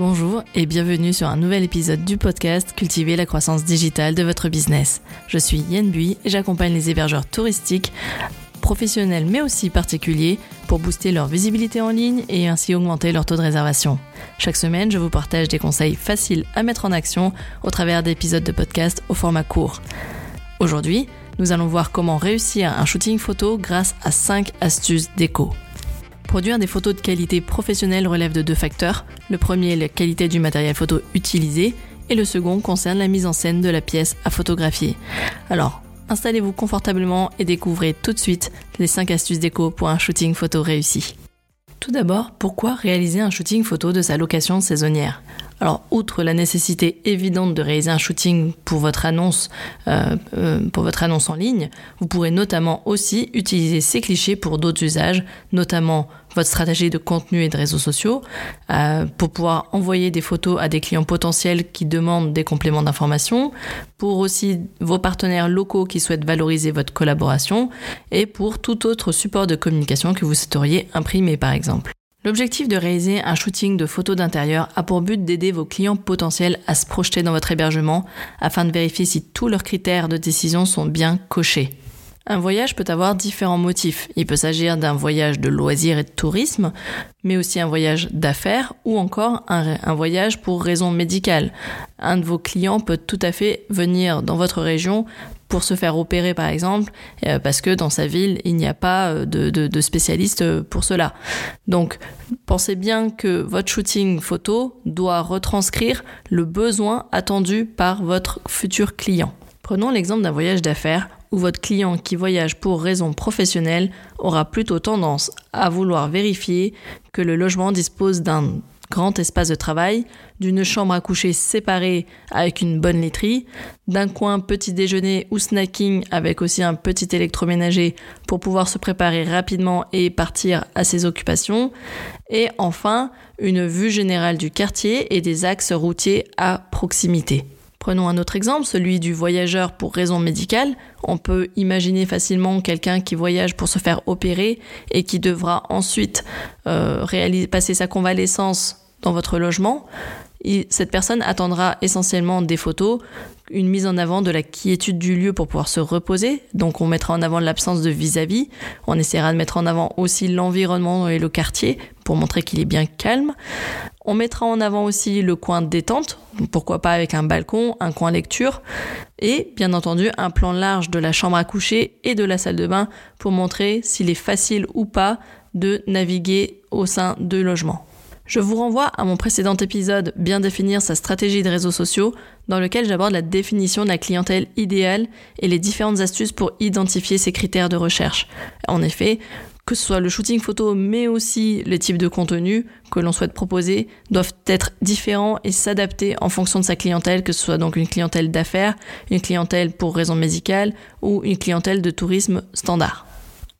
Bonjour et bienvenue sur un nouvel épisode du podcast Cultiver la croissance digitale de votre business. Je suis Yen Bui et j'accompagne les hébergeurs touristiques, professionnels mais aussi particuliers, pour booster leur visibilité en ligne et ainsi augmenter leur taux de réservation. Chaque semaine, je vous partage des conseils faciles à mettre en action au travers d'épisodes de podcast au format court. Aujourd'hui, nous allons voir comment réussir un shooting photo grâce à 5 astuces déco. Produire des photos de qualité professionnelle relève de deux facteurs. Le premier est la qualité du matériel photo utilisé et le second concerne la mise en scène de la pièce à photographier. Alors, installez-vous confortablement et découvrez tout de suite les 5 astuces déco pour un shooting photo réussi. Tout d'abord, pourquoi réaliser un shooting photo de sa location saisonnière? Alors, outre la nécessité évidente de réaliser un shooting pour votre annonce, euh, euh, pour votre annonce en ligne, vous pourrez notamment aussi utiliser ces clichés pour d'autres usages, notamment votre stratégie de contenu et de réseaux sociaux, euh, pour pouvoir envoyer des photos à des clients potentiels qui demandent des compléments d'information, pour aussi vos partenaires locaux qui souhaitent valoriser votre collaboration, et pour tout autre support de communication que vous souhaiteriez imprimer par exemple. L'objectif de réaliser un shooting de photos d'intérieur a pour but d'aider vos clients potentiels à se projeter dans votre hébergement afin de vérifier si tous leurs critères de décision sont bien cochés. Un voyage peut avoir différents motifs. Il peut s'agir d'un voyage de loisirs et de tourisme, mais aussi un voyage d'affaires ou encore un, voyage pour raison médicale. Un de vos clients peut tout à fait venir dans votre région pour se faire opérer par exemple, euh, parce que dans sa ville, il n'y a pas euh, de, de, spécialistes pour cela. Donc, pensez bien que votre shooting photo doit retranscrire le besoin attendu par votre futur client. Prenons l'exemple d'un voyage d'affaires où votre client qui voyage pour raison professionnelle aura plutôt tendance à vouloir vérifier que le logement dispose d'un grand espace de travail, d'une chambre à coucher séparée avec une bonne laiterie, d'un coin petit déjeuner ou snacking avec aussi un petit électroménager pour pouvoir se préparer rapidement et partir à ses occupations, et enfin une vue générale du quartier et des axes routiers à proximité. Prenons un autre exemple, celui du voyageur pour raison médicale. On peut imaginer facilement quelqu'un qui voyage pour se faire opérer et qui devra ensuite euh, passer sa convalescence dans votre logement, cette personne attendra essentiellement des photos, une mise en avant de la quiétude du lieu pour pouvoir se reposer. Donc on mettra en avant l'absence de vis-à-vis. On essaiera de mettre en avant aussi l'environnement et le quartier pour montrer qu'il est bien calme. On mettra en avant aussi le coin détente, pourquoi pas avec un balcon, un coin lecture, et bien entendu un plan large de la chambre à coucher et de la salle de bain pour montrer s'il est facile ou pas de naviguer au sein de logements. Je vous renvoie à mon précédent épisode Bien définir sa stratégie de réseaux sociaux, dans lequel j'aborde la définition de la clientèle idéale et les différentes astuces pour identifier ces critères de recherche. En effet, que ce soit le shooting photo, mais aussi les types de contenu que l'on souhaite proposer, doivent être différents et s'adapter en fonction de sa clientèle, que ce soit donc une clientèle d'affaires, une clientèle pour raison médicale ou une clientèle de tourisme standard.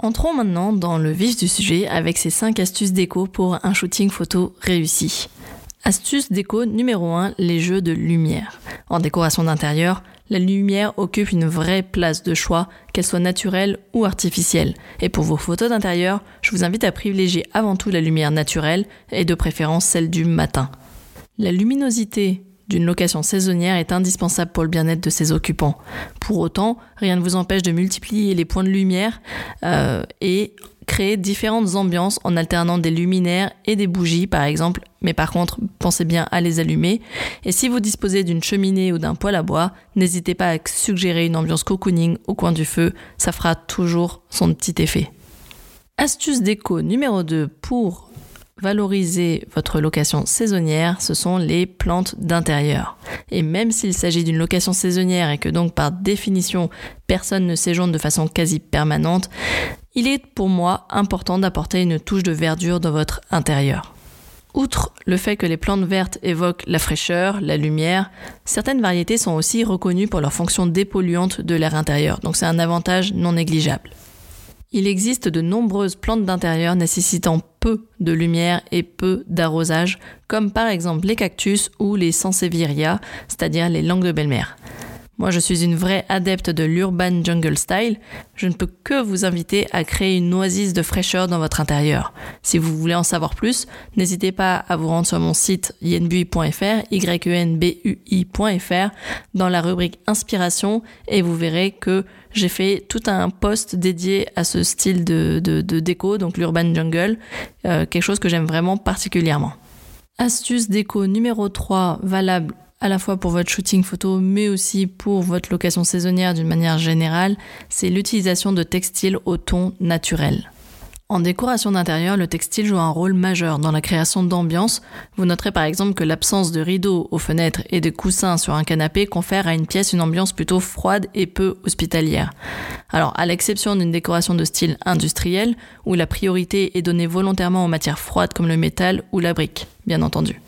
Entrons maintenant dans le vif du sujet avec ces 5 astuces déco pour un shooting photo réussi. Astuce déco numéro 1, les jeux de lumière. En décoration d'intérieur, la lumière occupe une vraie place de choix, qu'elle soit naturelle ou artificielle. Et pour vos photos d'intérieur, je vous invite à privilégier avant tout la lumière naturelle et de préférence celle du matin. La luminosité d'une location saisonnière est indispensable pour le bien-être de ses occupants. Pour autant, rien ne vous empêche de multiplier les points de lumière euh, et créer différentes ambiances en alternant des luminaires et des bougies par exemple, mais par contre pensez bien à les allumer. Et si vous disposez d'une cheminée ou d'un poêle à bois, n'hésitez pas à suggérer une ambiance cocooning au coin du feu, ça fera toujours son petit effet. Astuce déco numéro 2 pour valoriser votre location saisonnière, ce sont les plantes d'intérieur. Et même s'il s'agit d'une location saisonnière et que donc par définition personne ne séjourne de façon quasi permanente, il est pour moi important d'apporter une touche de verdure dans votre intérieur. Outre le fait que les plantes vertes évoquent la fraîcheur, la lumière, certaines variétés sont aussi reconnues pour leur fonction dépolluante de l'air intérieur, donc c'est un avantage non négligeable. Il existe de nombreuses plantes d'intérieur nécessitant peu de lumière et peu d'arrosage, comme par exemple les cactus ou les sansevieria, c'est-à-dire les langues de belle-mère. Moi, je suis une vraie adepte de l'urban jungle style. Je ne peux que vous inviter à créer une oasis de fraîcheur dans votre intérieur. Si vous voulez en savoir plus, n'hésitez pas à vous rendre sur mon site yenbui.fr, y e dans la rubrique inspiration et vous verrez que j'ai fait tout un post dédié à ce style de, déco, donc l'urban jungle, euh, quelque chose que j'aime vraiment particulièrement. Astuce déco numéro 3 valable à la fois pour votre shooting photo, mais aussi pour votre location saisonnière d'une manière générale, c'est l'utilisation de textiles au ton naturel. En décoration d'intérieur, le textile joue un rôle majeur dans la création d'ambiance. Vous noterez par exemple que l'absence de rideaux aux fenêtres et de coussins sur un canapé confère à une pièce une ambiance plutôt froide et peu hospitalière. Alors, à l'exception d'une décoration de style industriel, où la priorité est donnée volontairement aux matières froides comme le métal ou la brique, bien entendu.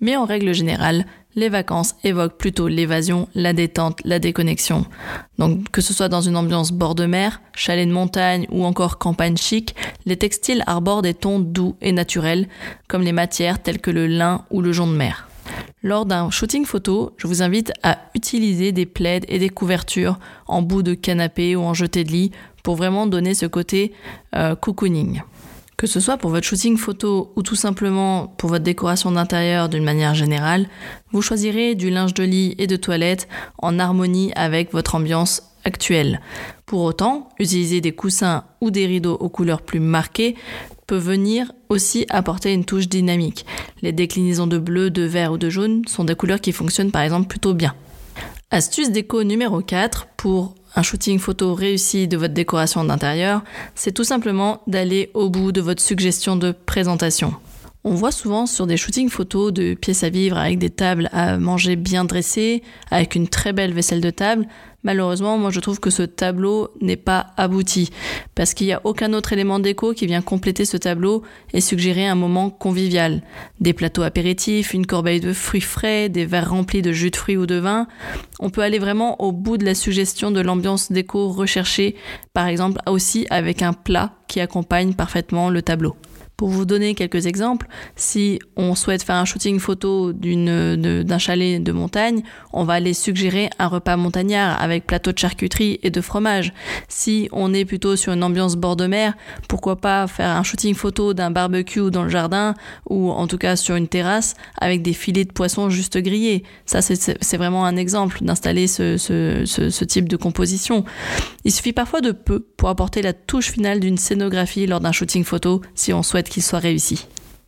Mais en règle générale, les vacances évoquent plutôt l'évasion, la détente, la déconnexion. Donc que ce soit dans une ambiance bord de mer, chalet de montagne ou encore campagne chic, les textiles arborent des tons doux et naturels, comme les matières telles que le lin ou le jonc de mer. Lors d'un shooting photo, je vous invite à utiliser des plaids et des couvertures en bout de canapé ou en jeté de lit pour vraiment donner ce côté euh, cocooning. Que ce soit pour votre shooting photo ou tout simplement pour votre décoration d'intérieur d'une manière générale, vous choisirez du linge de lit et de toilette en harmonie avec votre ambiance actuelle. Pour autant, utiliser des coussins ou des rideaux aux couleurs plus marquées peut venir aussi apporter une touche dynamique. Les déclinaisons de bleu, de vert ou de jaune sont des couleurs qui fonctionnent par exemple plutôt bien. Astuce déco numéro 4 pour un shooting photo réussi de votre décoration d'intérieur, c'est tout simplement d'aller au bout de votre suggestion de présentation. On voit souvent sur des shootings photos de pièces à vivre avec des tables à manger bien dressées, avec une très belle vaisselle de table, Malheureusement, moi je trouve que ce tableau n'est pas abouti parce qu'il n'y a aucun autre élément déco qui vient compléter ce tableau et suggérer un moment convivial. Des plateaux apéritifs, une corbeille de fruits frais, des verres remplis de jus de fruits ou de vin. On peut aller vraiment au bout de la suggestion de l'ambiance déco recherchée, par exemple aussi avec un plat qui accompagne parfaitement le tableau. Pour vous donner quelques exemples, si on souhaite faire un shooting photo d'un chalet de montagne, on va aller suggérer un repas montagnard avec plateau de charcuterie et de fromage. Si on est plutôt sur une ambiance bord de mer, pourquoi pas faire un shooting photo d'un barbecue dans le jardin ou en tout cas sur une terrasse avec des filets de poisson juste grillés. Ça, c'est vraiment un exemple d'installer ce, ce type de composition. Il suffit parfois de peu pour apporter la touche finale d'une scénographie lors d'un shooting photo si on souhaite qu'il soit réussi.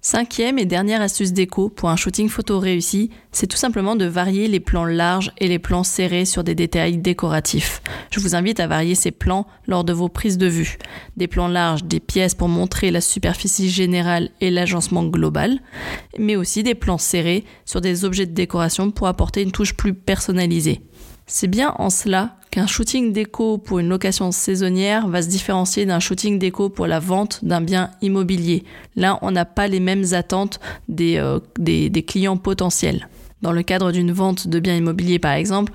Cinquième et dernière astuce déco pour un shooting photo réussi, c'est tout simplement de varier les plans larges et les plans serrés sur des détails décoratifs. Je vous invite à varier ces plans lors de vos prises de vue. Des plans larges, des pièces pour montrer la superficie générale et l'agencement global, mais aussi des plans serrés sur des objets de décoration pour apporter une touche plus personnalisée. C'est bien en cela qu'un shooting déco pour une location saisonnière va se différencier d'un shooting déco pour la vente d'un bien immobilier. Là, on n'a pas les mêmes attentes des, euh, des, des clients potentiels. Dans le cadre d'une vente de biens immobiliers, par exemple,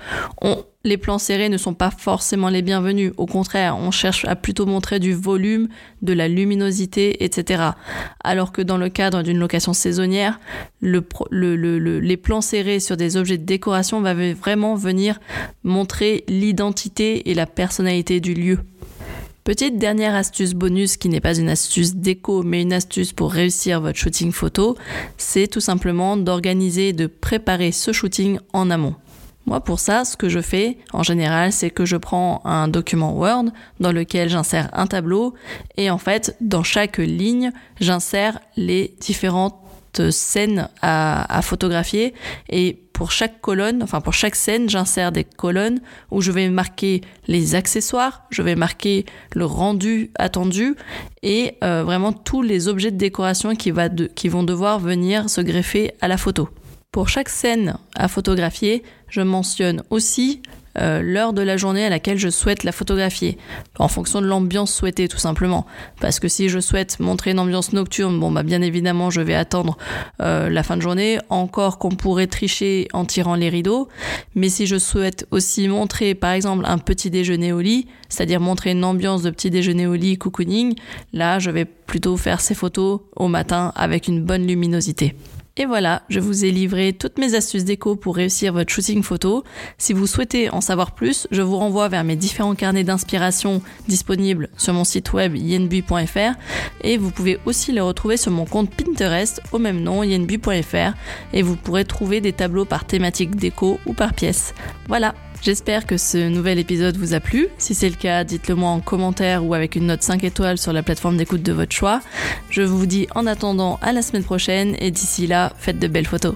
les plans serrés ne sont pas forcément les bienvenus. Au contraire, on cherche à plutôt montrer du volume, de la luminosité, etc. Alors que dans le cadre d'une location saisonnière, les plans serrés sur des objets de décoration va vraiment venir montrer l'identité et la personnalité du lieu. Petite dernière astuce bonus qui n'est pas une astuce déco mais une astuce pour réussir votre shooting photo, c'est tout simplement d'organiser et de préparer ce shooting en amont. Moi, pour ça, ce que je fais en général, c'est que je prends un document Word dans lequel j'insère un tableau et en fait, dans chaque ligne, j'insère les différentes scènes à, photographier et pour chaque colonne, enfin pour chaque scène, j'insère des colonnes où je vais marquer les accessoires, je vais marquer le rendu attendu et euh, vraiment tous les objets de décoration qui, qui vont devoir venir se greffer à la photo. Pour chaque scène à photographier, je mentionne aussi euh, l'heure de la journée à laquelle je souhaite la photographier, en fonction de l'ambiance souhaitée tout simplement. Parce que si je souhaite montrer une ambiance nocturne, bon bah bien évidemment je vais attendre euh, la fin de journée, encore qu'on pourrait tricher en tirant les rideaux. Mais si je souhaite aussi montrer par exemple un petit déjeuner au lit, c'est-à-dire montrer une ambiance de petit déjeuner au lit, cocooning, là je vais plutôt faire ces photos au matin avec une bonne luminosité. Et voilà, je vous ai livré toutes mes astuces déco pour réussir votre shooting photo. Si vous souhaitez en savoir plus, je vous renvoie vers mes différents carnets d'inspiration disponibles sur mon site web yenbu.fr et vous pouvez aussi les retrouver sur mon compte Pinterest au même nom yenbu.fr et vous pourrez trouver des tableaux par thématique déco ou par pièce. Voilà, J'espère que ce nouvel épisode vous a plu. Si c'est le cas, dites-le moi en commentaire ou avec une note 5 étoiles sur la plateforme d'écoute de votre choix. Je vous dis en attendant à la semaine prochaine et d'ici faites de belles photos.